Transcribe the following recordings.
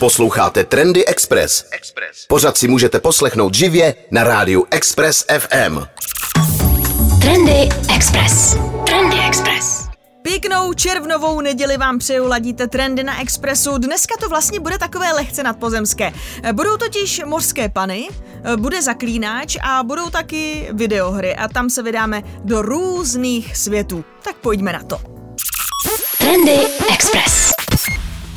Posloucháte Trendy Express. Pořád si můžete poslechnout živě na rádiu Express FM. Trendy Express. Trendy Express. Pěknou červnovou neděli vám přeju, ladíte trendy na Expressu. Dneska to vlastně bude takové lehce nadpozemské. Budou totiž mořské pany, bude zaklínač a budou taky videohry a tam se vydáme do různých světů. Tak pojďme na to. Trendy Express.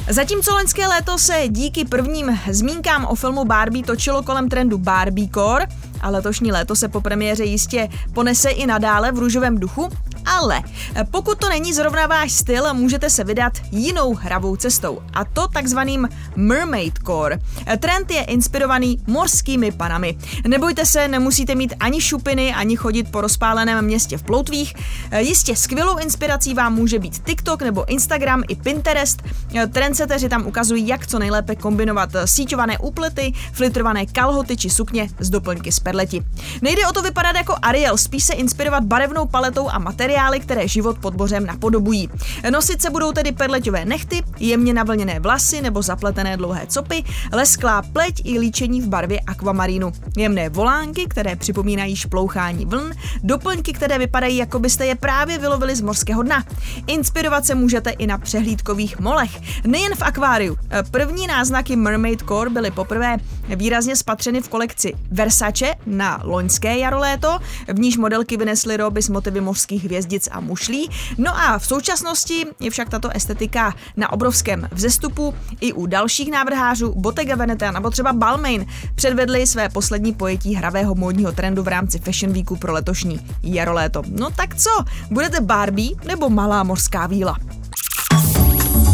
Zatímco loňské léto se díky prvním zmínkám o filmu Barbie točilo kolem trendu Barbiecore, a letošní léto se po premiéře jistě ponese i nadále v růžovém duchu, ale pokud to není zrovna váš styl, můžete se vydat jinou hravou cestou, a to takzvaným Mermaid Core. Trend je inspirovaný mořskými panami. Nebojte se, nemusíte mít ani šupiny, ani chodit po rozpáleném městě v ploutvích. Jistě skvělou inspirací vám může být TikTok nebo Instagram i Pinterest. Trendseteři tam ukazují, jak co nejlépe kombinovat síťované úplety, flitrované kalhoty či sukně s doplňky z perleti. Nejde o to vypadat jako Ariel, spíš se inspirovat barevnou paletou a materiály, které život pod bořem napodobují. Nosit se budou tedy perleťové nechty, jemně navlněné vlasy nebo zapletené dlouhé copy, lesklá pleť i líčení v barvě akvamarínu. Jemné volánky, které připomínají šplouchání vln, doplňky, které vypadají, jako byste je právě vylovili z mořského dna. Inspirovat se můžete i na přehlídkových molech, nejen v akváriu. První náznaky Mermaid Core byly poprvé výrazně spatřeny v kolekci Versace na loňské jaro-léto, v níž modelky vynesly roby s motivy mořských hvězdic a mušlí. No a v současnosti je však tato estetika na obrovském vzestupu i u dalších návrhářů. Bottega Veneta nebo třeba Balmain předvedli své poslední pojetí hravého módního trendu v rámci Fashion Weeku pro letošní jaro-léto. No tak co, budete Barbie nebo malá mořská víla?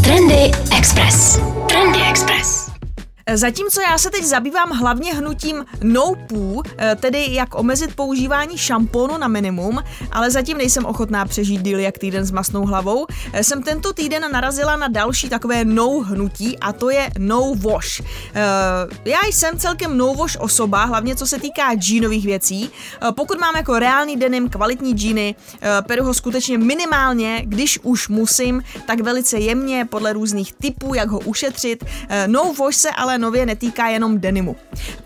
Trendy Express. Trendy Express. Zatímco já se teď zabývám hlavně hnutím no poo, eh, tedy jak omezit používání šampónu na minimum, ale zatím nejsem ochotná přežít díl jak týden s masnou hlavou, eh, jsem tento týden narazila na další takové no hnutí a to je no wash. Eh, já jsem celkem no wash osoba, hlavně co se týká džínových věcí. Pokud mám jako reálný denim kvalitní džíny, peru ho skutečně minimálně, když už musím, tak velice jemně podle různých typů, jak ho ušetřit. No wash se ale nově netýká jenom denimu.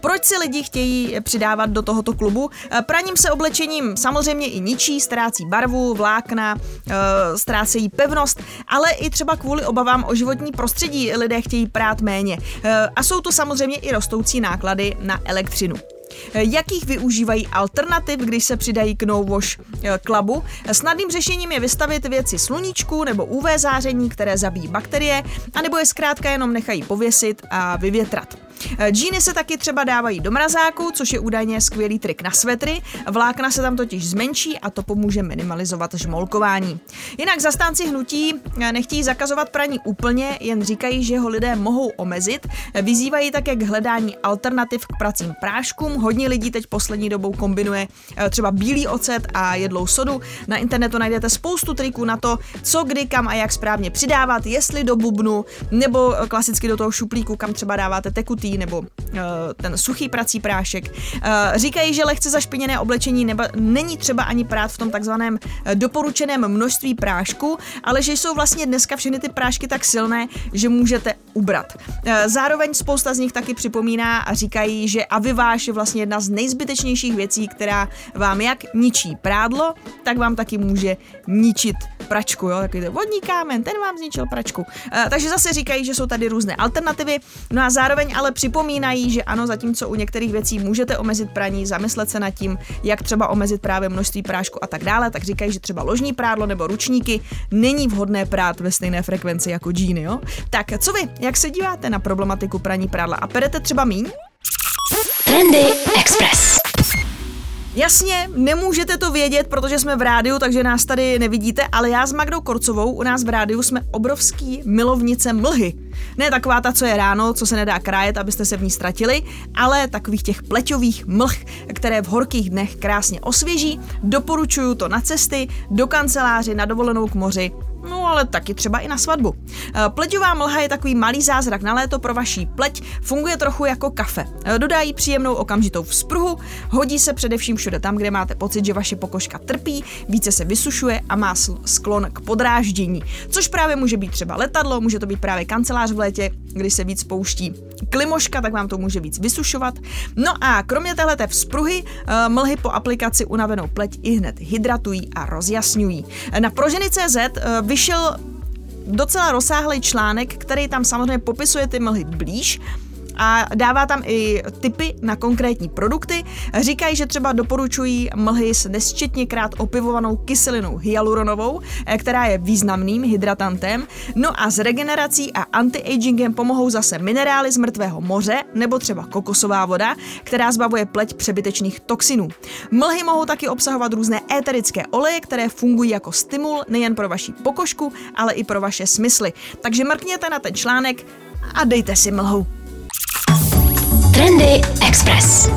Proč si lidi chtějí přidávat do tohoto klubu? Eh, praním se oblečením samozřejmě i ničí, ztrácí barvu, vlákna, eh, ztrácejí pevnost, ale i třeba kvůli obavám o životní prostředí lidé chtějí prát méně. Eh, a jsou to samozřejmě i rostoucí náklady na elektřinu. Jakých využívají alternativ, když se přidají k No Wash Clubu? Snadným řešením je vystavit věci sluníčku nebo UV záření, které zabíjí bakterie, anebo je zkrátka jenom nechají pověsit a vyvětrat. Džíny se taky třeba dávají do mrazáku, což je údajně skvělý trik na svetry. Vlákna se tam totiž zmenší a to pomůže minimalizovat žmolkování. Jinak zastánci hnutí nechtějí zakazovat praní úplně, jen říkají, že ho lidé mohou omezit. Vyzývají také k hledání alternativ k pracím práškům. Hodně lidí teď poslední dobou kombinuje eh, třeba bílý ocet a jedlou sodu. Na internetu najdete spoustu triků na to, co kdy, kam a jak správně přidávat, jestli do bubnu nebo eh, klasicky do toho šuplíku, kam třeba dáváte tekutý nebo uh, ten suchý prací prášek. Uh, říkají, že lehce zašpiněné oblečení neba, není třeba ani prát v tom takzvaném uh, doporučeném množství prášku, ale že jsou vlastně dneska všechny ty prášky tak silné, že můžete ubrat. Zároveň spousta z nich taky připomíná a říkají, že aviváš je vlastně jedna z nejzbytečnějších věcí, která vám jak ničí prádlo, tak vám taky může ničit pračku, jo, takový vodní kámen, ten vám zničil pračku. Takže zase říkají, že jsou tady různé alternativy, no a zároveň ale připomínají, že ano, zatímco u některých věcí můžete omezit praní, zamyslet se nad tím, jak třeba omezit právě množství prášku a tak dále, tak říkají, že třeba ložní prádlo nebo ručníky není vhodné prát ve stejné frekvenci jako džíny, jo? Tak co vy, jak se díváte na problematiku praní prádla a perete třeba míň? Trendy Express. Jasně, nemůžete to vědět, protože jsme v rádiu, takže nás tady nevidíte, ale já s Magdou Korcovou u nás v rádiu jsme obrovský milovnice mlhy. Ne taková ta, co je ráno, co se nedá krájet, abyste se v ní ztratili, ale takových těch pleťových mlh, které v horkých dnech krásně osvěží. Doporučuju to na cesty, do kanceláři, na dovolenou k moři, no ale taky třeba i na svatbu. Pleťová mlha je takový malý zázrak na léto pro vaší pleť, funguje trochu jako kafe. Dodají příjemnou okamžitou vzpruhu, hodí se především všude tam, kde máte pocit, že vaše pokožka trpí, více se vysušuje a má sklon k podráždění. Což právě může být třeba letadlo, může to být právě kancelář v létě, kdy se víc pouští klimoška, tak vám to může víc vysušovat. No a kromě téhleté vzpruhy, eh, mlhy po aplikaci unavenou pleť i hned hydratují a rozjasňují. Na proženy.cz eh, vyšel docela rozsáhlý článek, který tam samozřejmě popisuje ty mlhy blíž a dává tam i tipy na konkrétní produkty. Říkají, že třeba doporučují mlhy s nesčetněkrát opivovanou kyselinou hyaluronovou, eh, která je významným hydratantem. No a s regenerací a anti-agingem pomohou zase minerály z mrtvého moře nebo třeba kokosová voda, která zbavuje pleť přebytečných toxinů. Mlhy mohou taky obsahovat různé éterické oleje, které fungují jako stimul nejen pro vaši pokožku, ale i pro vaše smysly. Takže mrkněte na ten článek a dejte si mlhu. Trendy Express.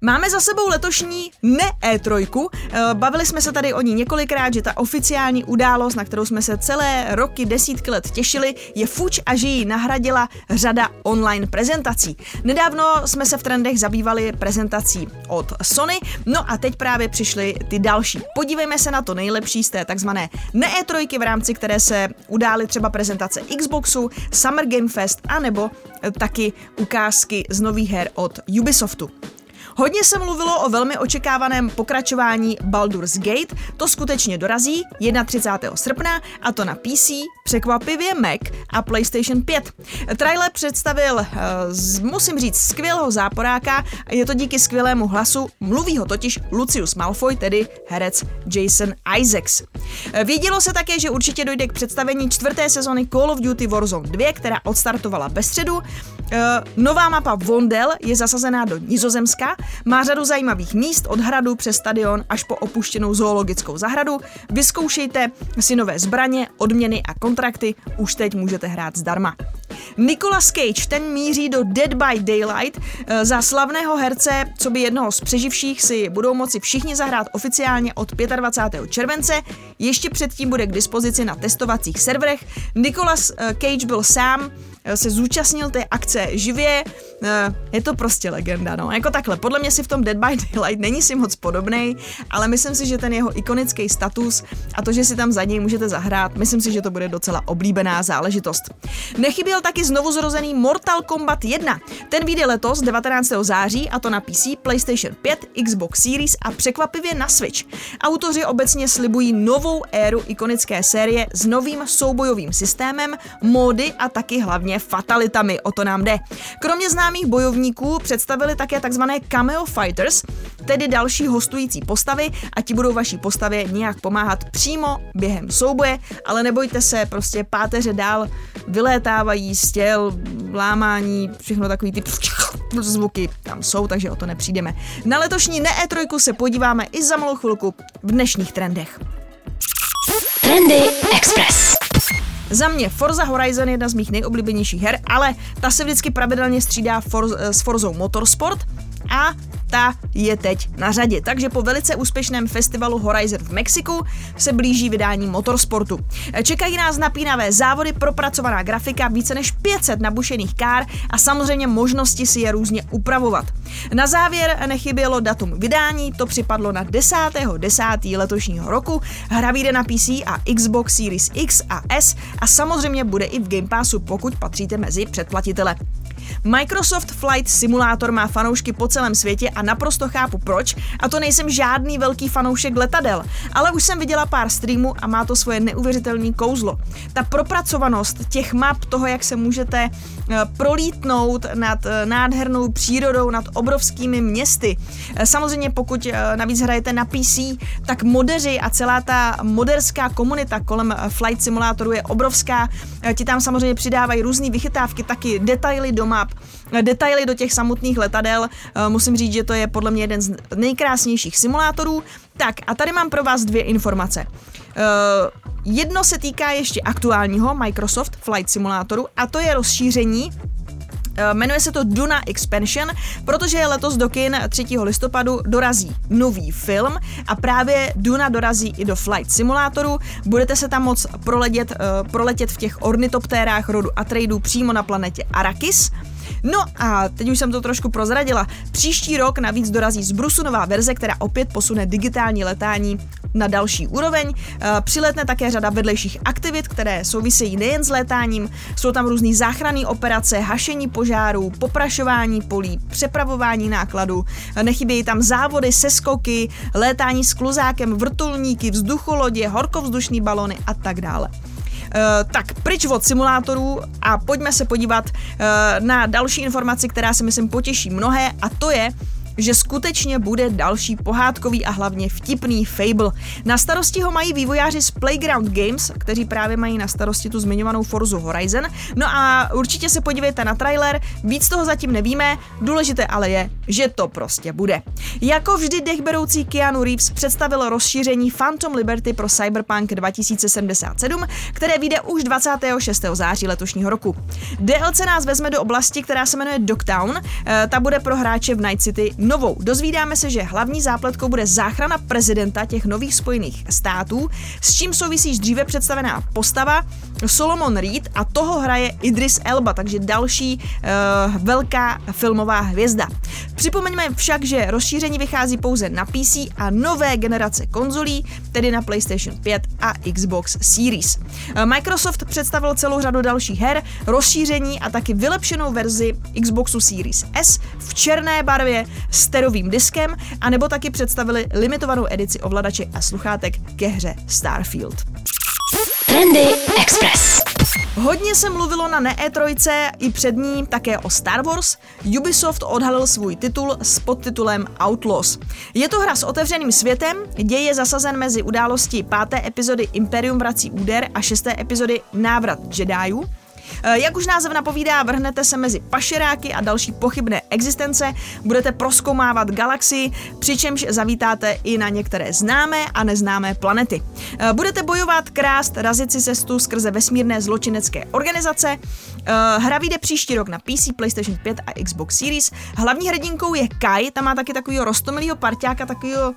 Máme za sebou letošní ne E3. Eh, bavili jsme se tady o ní několikrát, že ta oficiální událost, na kterou jsme se celé roky, desítky let těšili, je fuč a že ji nahradila řada online prezentací. Nedávno jsme se v trendech zabývali prezentací od Sony, no a teď právě přišly ty další. Podívejme se na to nejlepší z té takzvané ne E3, v rámci které se udály třeba prezentace Xboxu, Summer Game Fest, anebo taky ukázky z nových her od Ubisoftu. Hodně se mluvilo o velmi očekávaném pokračování Baldur's Gate, to skutečně dorazí 31. srpna a to na PC, překvapivě Mac a PlayStation 5. Trailer představil, uh, musím říct, skvělého záporáka, je to díky skvělému hlasu, mluví ho totiž Lucius Malfoy, tedy herec Jason Isaacs. Vědělo se také, že určitě dojde k představení čtvrté sezony Call of Duty Warzone 2, která odstartovala bez středu. Uh, nová mapa Vondel je zasazená do Nizozemska, má řadu zajímavých míst od hradu přes stadion až po opuštěnou zoologickou zahradu. Vyzkoušejte si nové zbraně, odměny a kontrakty, už teď můžete hrát zdarma. Nicolas Cage, ten míří do Dead by Daylight. Eh, za slavného herce, co by jednoho z přeživších, si budou moci všichni zahrát oficiálně od 25. července. Ještě předtím bude k dispozici na testovacích serverech. Nicolas eh, Cage byl sám se zúčastnil té akce živě, je to prostě legenda, no. Jako takhle, podle mě si v tom Dead by Daylight není si moc podobný, ale myslím si, že ten jeho ikonický status a to, že si tam za něj můžete zahrát, myslím si, že to bude docela oblíbená záležitost. Nechyběl taky znovu zrozený Mortal Kombat 1. Ten vyjde letos 19. září a to na PC, PlayStation 5, Xbox Series a překvapivě na Switch. Autoři obecně slibují novou éru ikonické série s novým soubojovým systémem, módy a taky hlavně fatalitami, o to nám jde. Kromě známých bojovníků představili také takzvané cameo fighters, tedy další hostující postavy a ti budou vaší postavě nějak pomáhat přímo během souboje, ale nebojte se, prostě páteře dál vylétávají z těl, lámání, všechno takový ty zvuky tam jsou, takže o to nepřijdeme. Na letošní ne E3 se podíváme i za malou chvilku v dnešních trendech. Trendy Express. Za mě Forza Horizon je jedna z mých nejoblíbenějších her, ale ta se vždycky pravidelně střídá for, s Forzou Motorsport a ta je teď na řadě. Takže po velice úspěšném festivalu Horizon v Mexiku se blíží vydání motorsportu. Čekají nás napínavé závody, propracovaná grafika, více než 500 nabušených kár a samozřejmě možnosti si je různě upravovat. Na závěr nechybělo datum vydání, to připadlo na 10.10. 10. letošního roku. Hra vyjde na PC a Xbox Series X a S a samozřejmě bude i v Game Passu, pokud patříte mezi předplatitele. Microsoft Flight Simulator má fanoušky po celém světě a naprosto chápu proč, a to nejsem žádný velký fanoušek letadel, ale už jsem viděla pár streamů a má to svoje neuvěřitelné kouzlo. Ta propracovanost těch map, toho, jak se můžete eh, prolítnout nad eh, nádhernou přírodou, nad obrovskými městy. Eh, samozřejmě pokud navíc hrajete na PC, tak modeři a celá ta moderská komunita kolem Flight Simulatoru je obrovská. Ti tam samozřejmě přidávají různé vychytávky, taky detaily do map, detaily do těch samotných letadel. Eh, musím říct, že to je podle mě jeden z nejkrásnějších simulátorů. Tak a tady mám pro vás dvě informace. Uh, jedno se týká ještě aktuálního Microsoft Flight Simulatoru a to je rozšíření Eh, jmenuje se to Duna Expansion, protože letos do kin 3. listopadu dorazí nový film a právě Duna dorazí i do Flight Simulatoru. Budete se tam moc proletět, uh, proletět v těch ornitoptérách rodu Atreidů přímo na planetě Arrakis. No a teď už jsem to trošku prozradila. Příští rok navíc dorazí z Brusu nová verze, která opět posune digitální letání na další úroveň. Eh, přiletne také řada vedlejších aktivit, které souvisejí nejen s létáním. Jsou tam různé záchranné operace, hašení požárů, poprašování polí, přepravování nákladů. Eh, nechybějí tam závody, seskoky, létání s kluzákem, vrtulníky, vzducholodě, horkovzdušní balony a tak dále. Uh, tak pryč od simulátorů a pojďme se podívat uh, na další informaci, která se myslím potěší mnohé a to je, že skutečně bude další pohádkový a hlavně vtipný Fable. Na starosti ho mají vývojáři z Playground Games, kteří právě mají na starosti tu zmiňovanou Forzu Horizon. No a určitě se podívejte na trailer, víc toho zatím nevíme, důležité ale je, že to prostě bude. Jako vždy dechberoucí Keanu Reeves představil rozšíření Phantom Liberty pro Cyberpunk 2077, které vyjde už 26. září letošního roku. DLC nás vezme do oblasti, která se jmenuje Dogtown, eh, ta bude pro hráče v Night City novou. Dozvídáme se, že hlavní zápletkou bude záchrana prezidenta těch nových spojených států, s čím souvisí dříve představená postava Solomon Reed a toho hraje Idris Elba, takže další uh, velká filmová hvězda. Připomeňme však, že rozšíření vychází pouze na PC a nové generace konzolí, tedy na PlayStation 5 a Xbox Series. Eh, Microsoft představil celou řadu dalších her, rozšíření a taky vylepšenou verzi Xboxu Series S v černé barvě s terovým diskem, anebo taky představili limitovanou edici ovladače a sluchátek ke hře Starfield. Trendy Express. Hodně se mluvilo na ne 3 i před ní také o Star Wars. Ubisoft odhalil svůj titul s podtitulem Outlaws. Je to hra s otevřeným světem, děj je zasazen mezi události páté epizody Imperium vrací úder a šesté epizody Návrat Jediů. Eh, jak už název napovídá, vrhnete se mezi pašeráky a další pochybné existence, budete proskoumávat galaxii, přičemž zavítáte i na některé známé a neznámé planety. Eh, budete bojovat, krást, razit si cestu skrze vesmírné zločinecké organizace. Eh, hra vyjde příští rok na PC, PlayStation 5 a Xbox Series. Hlavní hrdinkou je Kai, tam má taky takového rostomilého parťáka, takového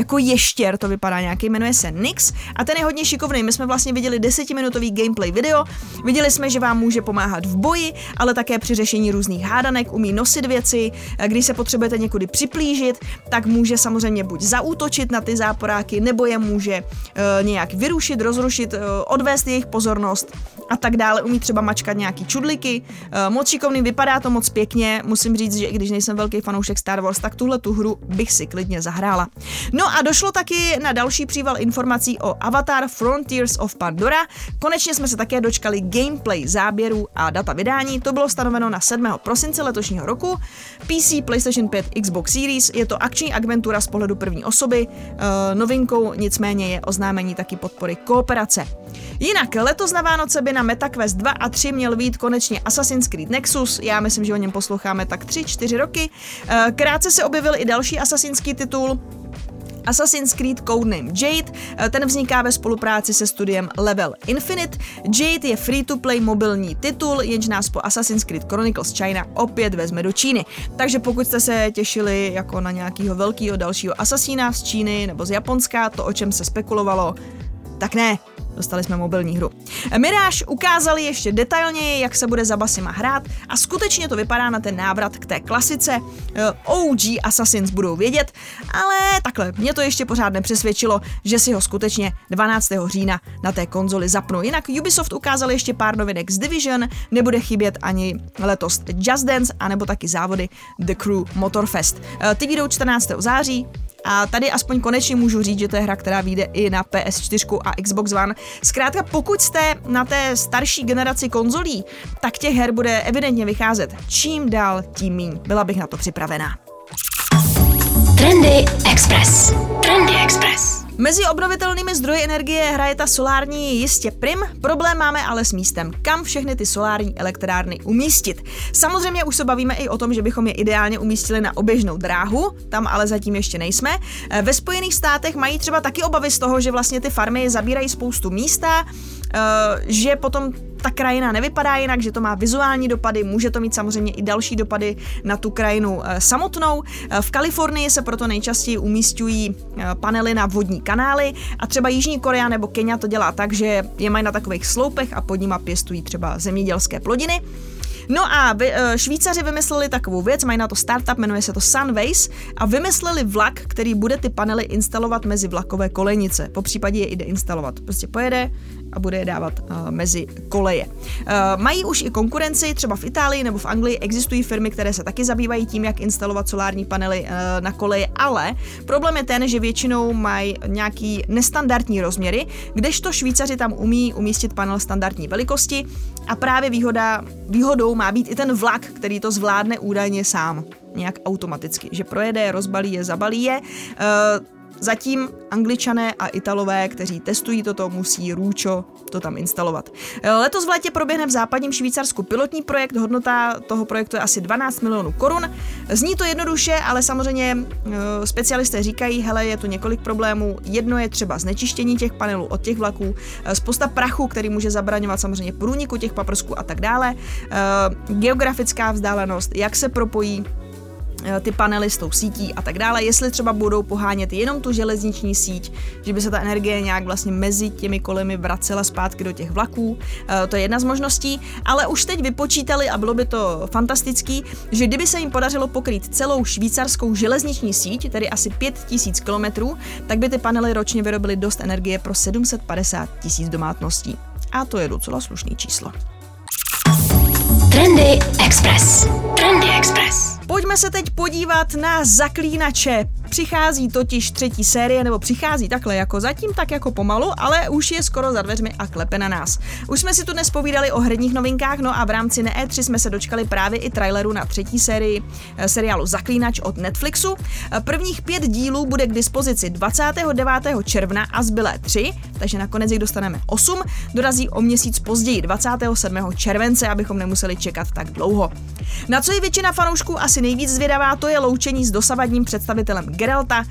jako ještěr to vypadá nějaký, jmenuje se Nix a ten je hodně šikovný. My jsme vlastně viděli desetiminutový gameplay video, viděli jsme, že vám může pomáhat v boji, ale také při řešení různých hádanek, umí nosit věci, když se potřebujete někudy připlížit, tak může samozřejmě buď zaútočit na ty záporáky, nebo je může uh, nějak vyrušit, rozrušit, uh, odvést jejich pozornost a tak dále. Umí třeba mačkat nějaký čudliky. Uh, moc šikovný, vypadá to moc pěkně. Musím říct, že i když nejsem velký fanoušek Star Wars, tak tuhle tu hru bych si klidně zahrála. No a došlo taky na další příval informací o Avatar Frontiers of Pandora. Konečně jsme se také dočkali gameplay záběrů a data vydání. To bylo stanoveno na 7. prosince letošního roku. PC, PlayStation 5, Xbox Series. Je to akční agentura z pohledu první osoby. E, novinkou nicméně je oznámení taky podpory kooperace. Jinak letos na Vánoce by na MetaQuest 2 a 3 měl být konečně Assassin's Creed Nexus. Já myslím, že o něm posloucháme tak 3-4 roky. E, krátce se objevil i další asasínský titul, Assassin's Creed Codename Jade, eh, ten vzniká ve spolupráci se studiem Level Infinite. Jade je free-to-play mobilní titul, jenž nás po Assassin's Creed Chronicles China opět vezme do Číny. Takže pokud jste se těšili jako na nějakého velkého dalšího asasína z Číny nebo z Japonska, to o čem se spekulovalo, tak ne, dostali jsme mobilní hru. Mirage ukázali ještě detailněji, jak se bude za Basima hrát a skutečně to vypadá na ten návrat k té klasice. Eh, OG Assassins budou vědět, ale takhle, mě to ještě pořád nepřesvědčilo, že si ho skutečně 12. října na té konzoli zapnu. Jinak Ubisoft ukázal ještě pár novinek z Division, nebude chybět ani letos Just Dance, anebo taky závody The Crew Motorfest. Eh, ty vyjdou 14. září, a tady aspoň konečně můžu říct, že to je hra, která vyjde i na PS4 a Xbox One. Zkrátka, pokud jste na té starší generaci konzolí, tak těch her bude evidentně vycházet čím dál, tím míň. Byla bych na to připravená. Trendy Express. Trendy Express. Mezi obnovitelnými zdroji energie hraje ta solární jistě prim, problém máme ale s místem, kam všechny ty solární elektrárny umístit. Samozřejmě už se bavíme i o tom, že bychom je ideálně umístili na oběžnou dráhu, tam ale zatím ještě nejsme. Ve Spojených státech mají třeba taky obavy z toho, že vlastně ty farmy zabírají spoustu místa, že potom ta krajina nevypadá jinak, že to má vizuální dopady, může to mít samozřejmě i další dopady na tu krajinu eh, samotnou. Eh, v Kalifornii se proto nejčastěji umístují eh, panely na vodní kanály a třeba Jižní Korea nebo Kenia to dělá tak, že je mají na takových sloupech a pod nima pěstují třeba zemědělské plodiny. No a vy, Švýcaři vymysleli takovou věc, mají na to startup, jmenuje se to Sunways a vymysleli vlak, který bude ty panely instalovat mezi vlakové kolejnice. Po případě je i deinstalovat. Prostě pojede, a bude je dávat uh, mezi koleje. Uh, mají už i konkurenci, třeba v Itálii nebo v Anglii existují firmy, které se taky zabývají tím, jak instalovat solární panely uh, na koleje, ale problém je ten, že většinou mají nějaký nestandardní rozměry, kdežto Švýcaři tam umí umístit panel standardní velikosti a právě výhoda, výhodou má být i ten vlak, který to zvládne údajně sám nějak automaticky, že projede, rozbalí je, zabalí je. Uh, Zatím angličané a italové, kteří testují toto, musí růčo to tam instalovat. Letos v létě proběhne v západním Švýcarsku pilotní projekt, hodnota toho projektu je asi 12 milionů korun. Zní to jednoduše, ale samozřejmě eh, specialisté říkají, hele, je tu několik problémů. Jedno je třeba znečištění těch panelů od těch vlaků, eh, spousta prachu, který může zabraňovat samozřejmě průniku těch paprsků a tak dále, eh, geografická vzdálenost, jak se propojí ty panely s tou sítí a tak dále, jestli třeba budou pohánět jenom tu železniční síť, že by se ta energie nějak vlastně mezi těmi kolemi vracela zpátky do těch vlaků, eh, to je jedna z možností, ale už teď vypočítali a bylo by to fantastický, že kdyby se jim podařilo pokrýt celou švýcarskou železniční síť, tedy asi 5000 km, tak by ty panely ročně vyrobily dost energie pro 750 tisíc domácností. A to je docela slušný číslo. Trendy Express. Trendy Express. Pojďme se teď podívat na zaklínače. Přichází totiž třetí série, nebo přichází takhle jako zatím, tak jako pomalu, ale už je skoro za dveřmi a klepe na nás. Už jsme si tu dnes povídali o herních novinkách, no a v rámci ne 3 jsme se dočkali právě i traileru na třetí sérii eh, seriálu Zaklínač od Netflixu. Eh, prvních pět dílů bude k dispozici 29. června a zbylé tři, takže nakonec jich dostaneme 8, dorazí o měsíc později, 27. července, abychom nemuseli čekat tak dlouho. Na co je většina fanoušků asi nejvíc zvědavá, to je loučení s dosavadním představitelem Geralta uh,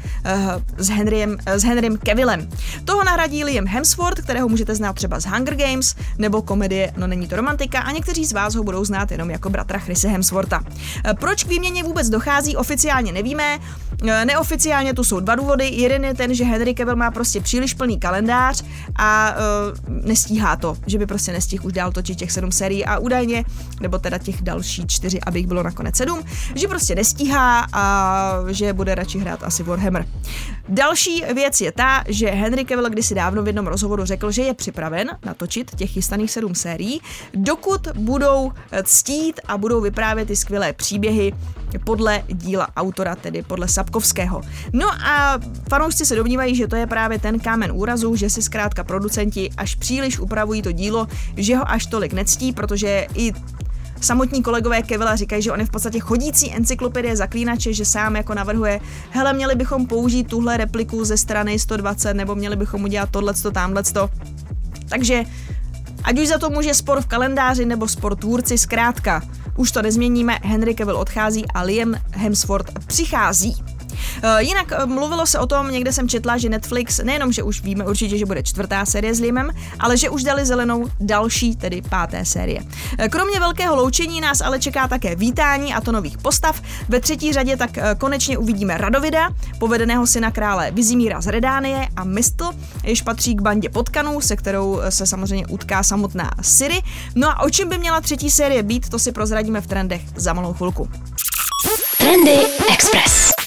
s, Henrym, uh, s Henrym Kevillem. Toho nahradí Liam Hemsworth, kterého můžete znát třeba z Hunger Games, nebo komedie No není to romantika a někteří z vás ho budou znát jenom jako bratra Chrisse Hemswortha. Uh, proč k výměně vůbec dochází, oficiálně nevíme. Neoficiálně tu jsou dva důvody. Jeden je ten, že Henry Cavill má prostě příliš plný kalendář a uh, nestíhá to, že by prostě nestihl už dál točit těch sedm sérií a údajně, nebo teda těch další čtyři, aby jich bylo nakonec sedm, že prostě nestíhá a že bude radši hrát asi Warhammer. Další věc je ta, že Henry Cavill kdysi dávno v jednom rozhovoru řekl, že je připraven natočit těch chystaných sedm sérií, dokud budou ctít a budou vyprávět ty skvělé příběhy podle díla autora, tedy podle Sapkovského. No a fanoušci se domnívají, že to je právě ten kámen úrazu, že si zkrátka producenti až příliš upravují to dílo, že ho až tolik nectí, protože i Samotní kolegové Kevila říkají, že on je v podstatě chodící encyklopedie zaklínače, že sám jako navrhuje, hele, měli bychom použít tuhle repliku ze strany 120, nebo měli bychom udělat tohleto, tamhleto. Takže ať už za to může spor v kalendáři nebo spor tvůrci, zkrátka, už to nezměníme, Henry Cavill odchází a Liam Hemsworth přichází. Eh, jinak eh, mluvilo se o tom, někde jsem četla, že Netflix nejenom, že už víme určitě, že bude čtvrtá série s Liamem, ale že už dali zelenou další, tedy páté série. Eh, kromě velkého loučení nás ale čeká také vítání a to nových postav. Ve třetí řadě tak konečně uvidíme Radovida, povedeného syna krále Vizimíra z Redánie a Mistl, jež patří k bandě potkanů, se kterou se samozřejmě utká samotná Siri. No a o čem by měla třetí série být, to si prozradíme v trendech za malou chvilku. Trendy Express.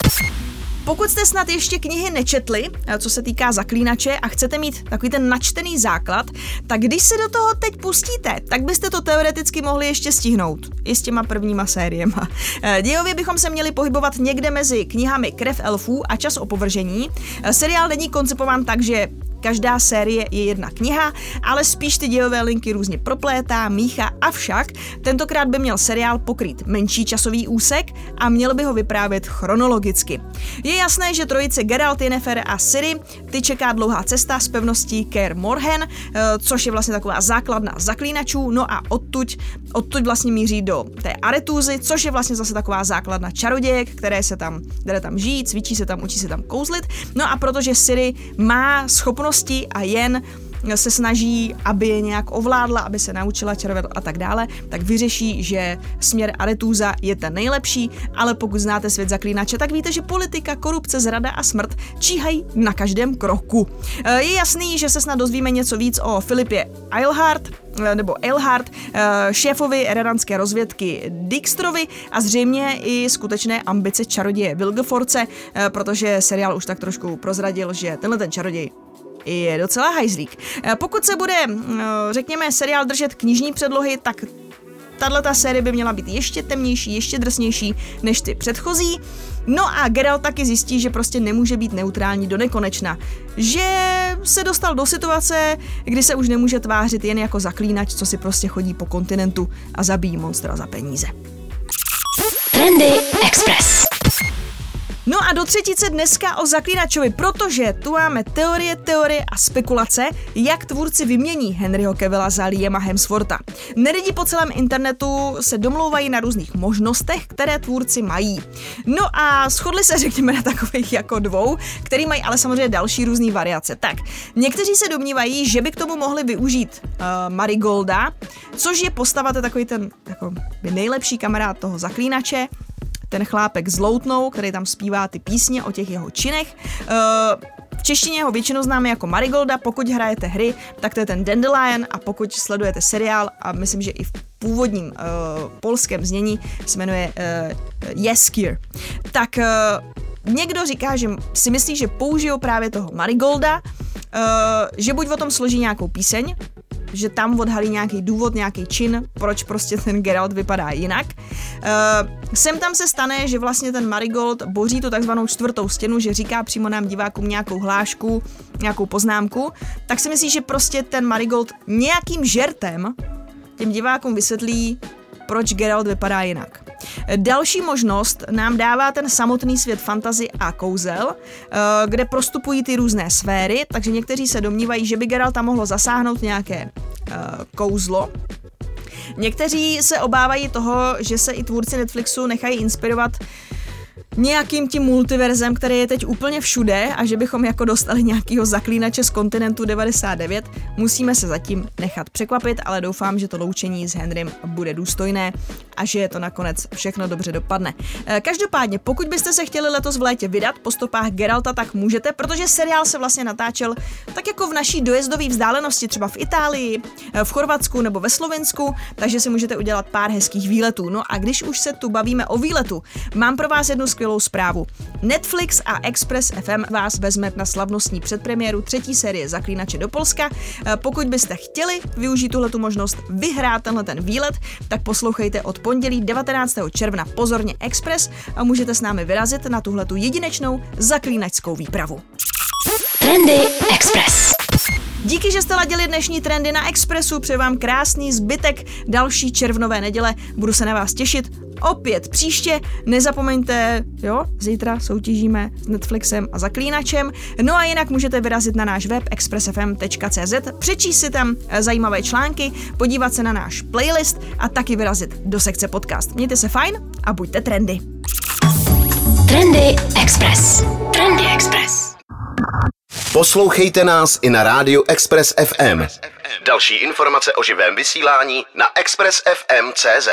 Pokud jste snad ještě knihy nečetli, eh, co se týká zaklínače a chcete mít takový ten načtený základ, tak když se do toho teď pustíte, tak byste to teoreticky mohli ještě stihnout. I s těma prvníma sériema. Eh, dějově bychom se měli pohybovat někde mezi knihami Krev elfů a Čas opovržení. Eh, seriál není koncipován tak, že Každá série je jedna kniha, ale spíš ty dějové linky různě proplétá, mícha, avšak tentokrát by měl seriál pokrýt menší časový úsek a měl by ho vyprávět chronologicky. Je jasné, že trojice Geralt, Yennefer a Ciri ty čeká dlouhá cesta z pevností Ker Morhen, eh, což je vlastně taková základna zaklínačů, no a odtud, odtud vlastně míří do té Aretúzy, což je vlastně zase taková základna čarodějek, které se tam, které tam žijí, cvičí se tam, učí se tam kouzlit. No a protože Ciri má schopnost schopnosti a jen se snaží, aby je nějak ovládla, aby se naučila čarovat a tak dále, tak vyřeší, že směr Aretuza je ten nejlepší, ale pokud znáte svět zaklínače, tak víte, že politika, korupce, zrada a smrt číhají na každém kroku. Eh, je jasný, že se snad dozvíme něco víc o Filipě Eilhart, eh, nebo Eilhart, eh, šéfovi redanské rozvědky Dijkstrovi a zřejmě i skutečné ambice čaroděje Vilgeforce, protože seriál už tak trošku prozradil, že tenhle ten čaroděj je docela hajzlík. Pokud se bude, řekněme, seriál držet knižní předlohy, tak tahle ta série by měla být ještě temnější, ještě drsnější než ty předchozí. No a Geralt taky zjistí, že prostě nemůže být neutrální do nekonečna. Že se dostal do situace, kdy se už nemůže tvářit jen jako zaklínač, co si prostě chodí po kontinentu a zabíjí monstra za peníze. Trendy Express. No a do třetice dneska o zaklínačovi, protože tu máme teorie, teorie a spekulace, jak tvůrci vymění Henryho Kevilla za Liama Hemswortha. Neridi po celém internetu se domlouvají na různých možnostech, které tvůrci mají. No a shodli se řekněme na takových jako dvou, který mají ale samozřejmě další různé variace. Tak, někteří se domnívají, že by k tomu mohli využít uh, Marigolda, což je postava, to takový ten jako nejlepší kamarád toho zaklínače, ten chlápek z Loutnou, který tam zpívá ty písně o těch jeho činech. Eh, v češtině ho většinou známe jako Marigolda, pokud hrajete hry, tak to je ten Dandelion a pokud sledujete seriál a myslím, že i v původním uh, polském znění se jmenuje uh, Jeskir. Tak uh, někdo říká, že si myslí, že použijou právě toho Marigolda, uh, že buď o tom složí nějakou píseň, že tam odhalí nějaký důvod, nějaký čin, proč prostě ten Geralt vypadá jinak. Uh, sem tam se stane, že vlastně ten Marigold boří tu takzvanou čtvrtou stěnu, že říká přímo nám divákům nějakou hlášku, nějakou poznámku, tak si myslí, že prostě ten Marigold nějakým žertem těm divákům vysvětlí, proč Geralt vypadá jinak. Další možnost nám dává ten samotný svět fantazy a kouzel, eh, kde prostupují ty různé sféry, takže někteří se domnívají, že by Geralta mohlo zasáhnout nějaké eh, kouzlo, Někteří se obávají toho, že se i tvůrci Netflixu nechají inspirovat nějakým tím multiverzem, který je teď úplně všude a že bychom jako dostali nějakého zaklínače z kontinentu 99, musíme se zatím nechat překvapit, ale doufám, že to loučení s Henrym bude důstojné a že je to nakonec všechno dobře dopadne. Eh, každopádně, pokud byste se chtěli letos v létě vydat po stopách Geralta, tak můžete, protože seriál se vlastně natáčel tak jako v naší dojezdové vzdálenosti, třeba v Itálii, eh, v Chorvatsku nebo ve Slovensku, takže si můžete udělat pár hezkých výletů. No a když už se tu bavíme o výletu, mám pro vás jednu skvělou zprávu. Netflix a Express FM vás vezme na slavnostní předpremiéru třetí série Zaklínače do Polska. Eh, pokud byste chtěli využít tuhle možnost vyhrát tenhle ten výlet, tak poslouchejte od pondělí 19. června pozorně Express a můžete s námi vyrazit na tuhle jedinečnou zaklínačskou výpravu. Trendy Express. Díky, že jste ladili dnešní trendy na Expressu, přeji vám krásný zbytek další červnové neděle, budu se na vás těšit opět příště. Nezapomeňte, jo, zítra soutěžíme s Netflixem a Zaklínačem. No a jinak můžete vyrazit na náš web expressfm.cz, přečíst si tam eh, zajímavé články, podívat se na náš playlist a taky vyrazit do sekce podcast. Mějte se fajn a buďte trendy. Trendy Express. Trendy Express. Poslouchejte nás i na rádiu Express FM. Další informace o živém vysílání na expressfm.cz.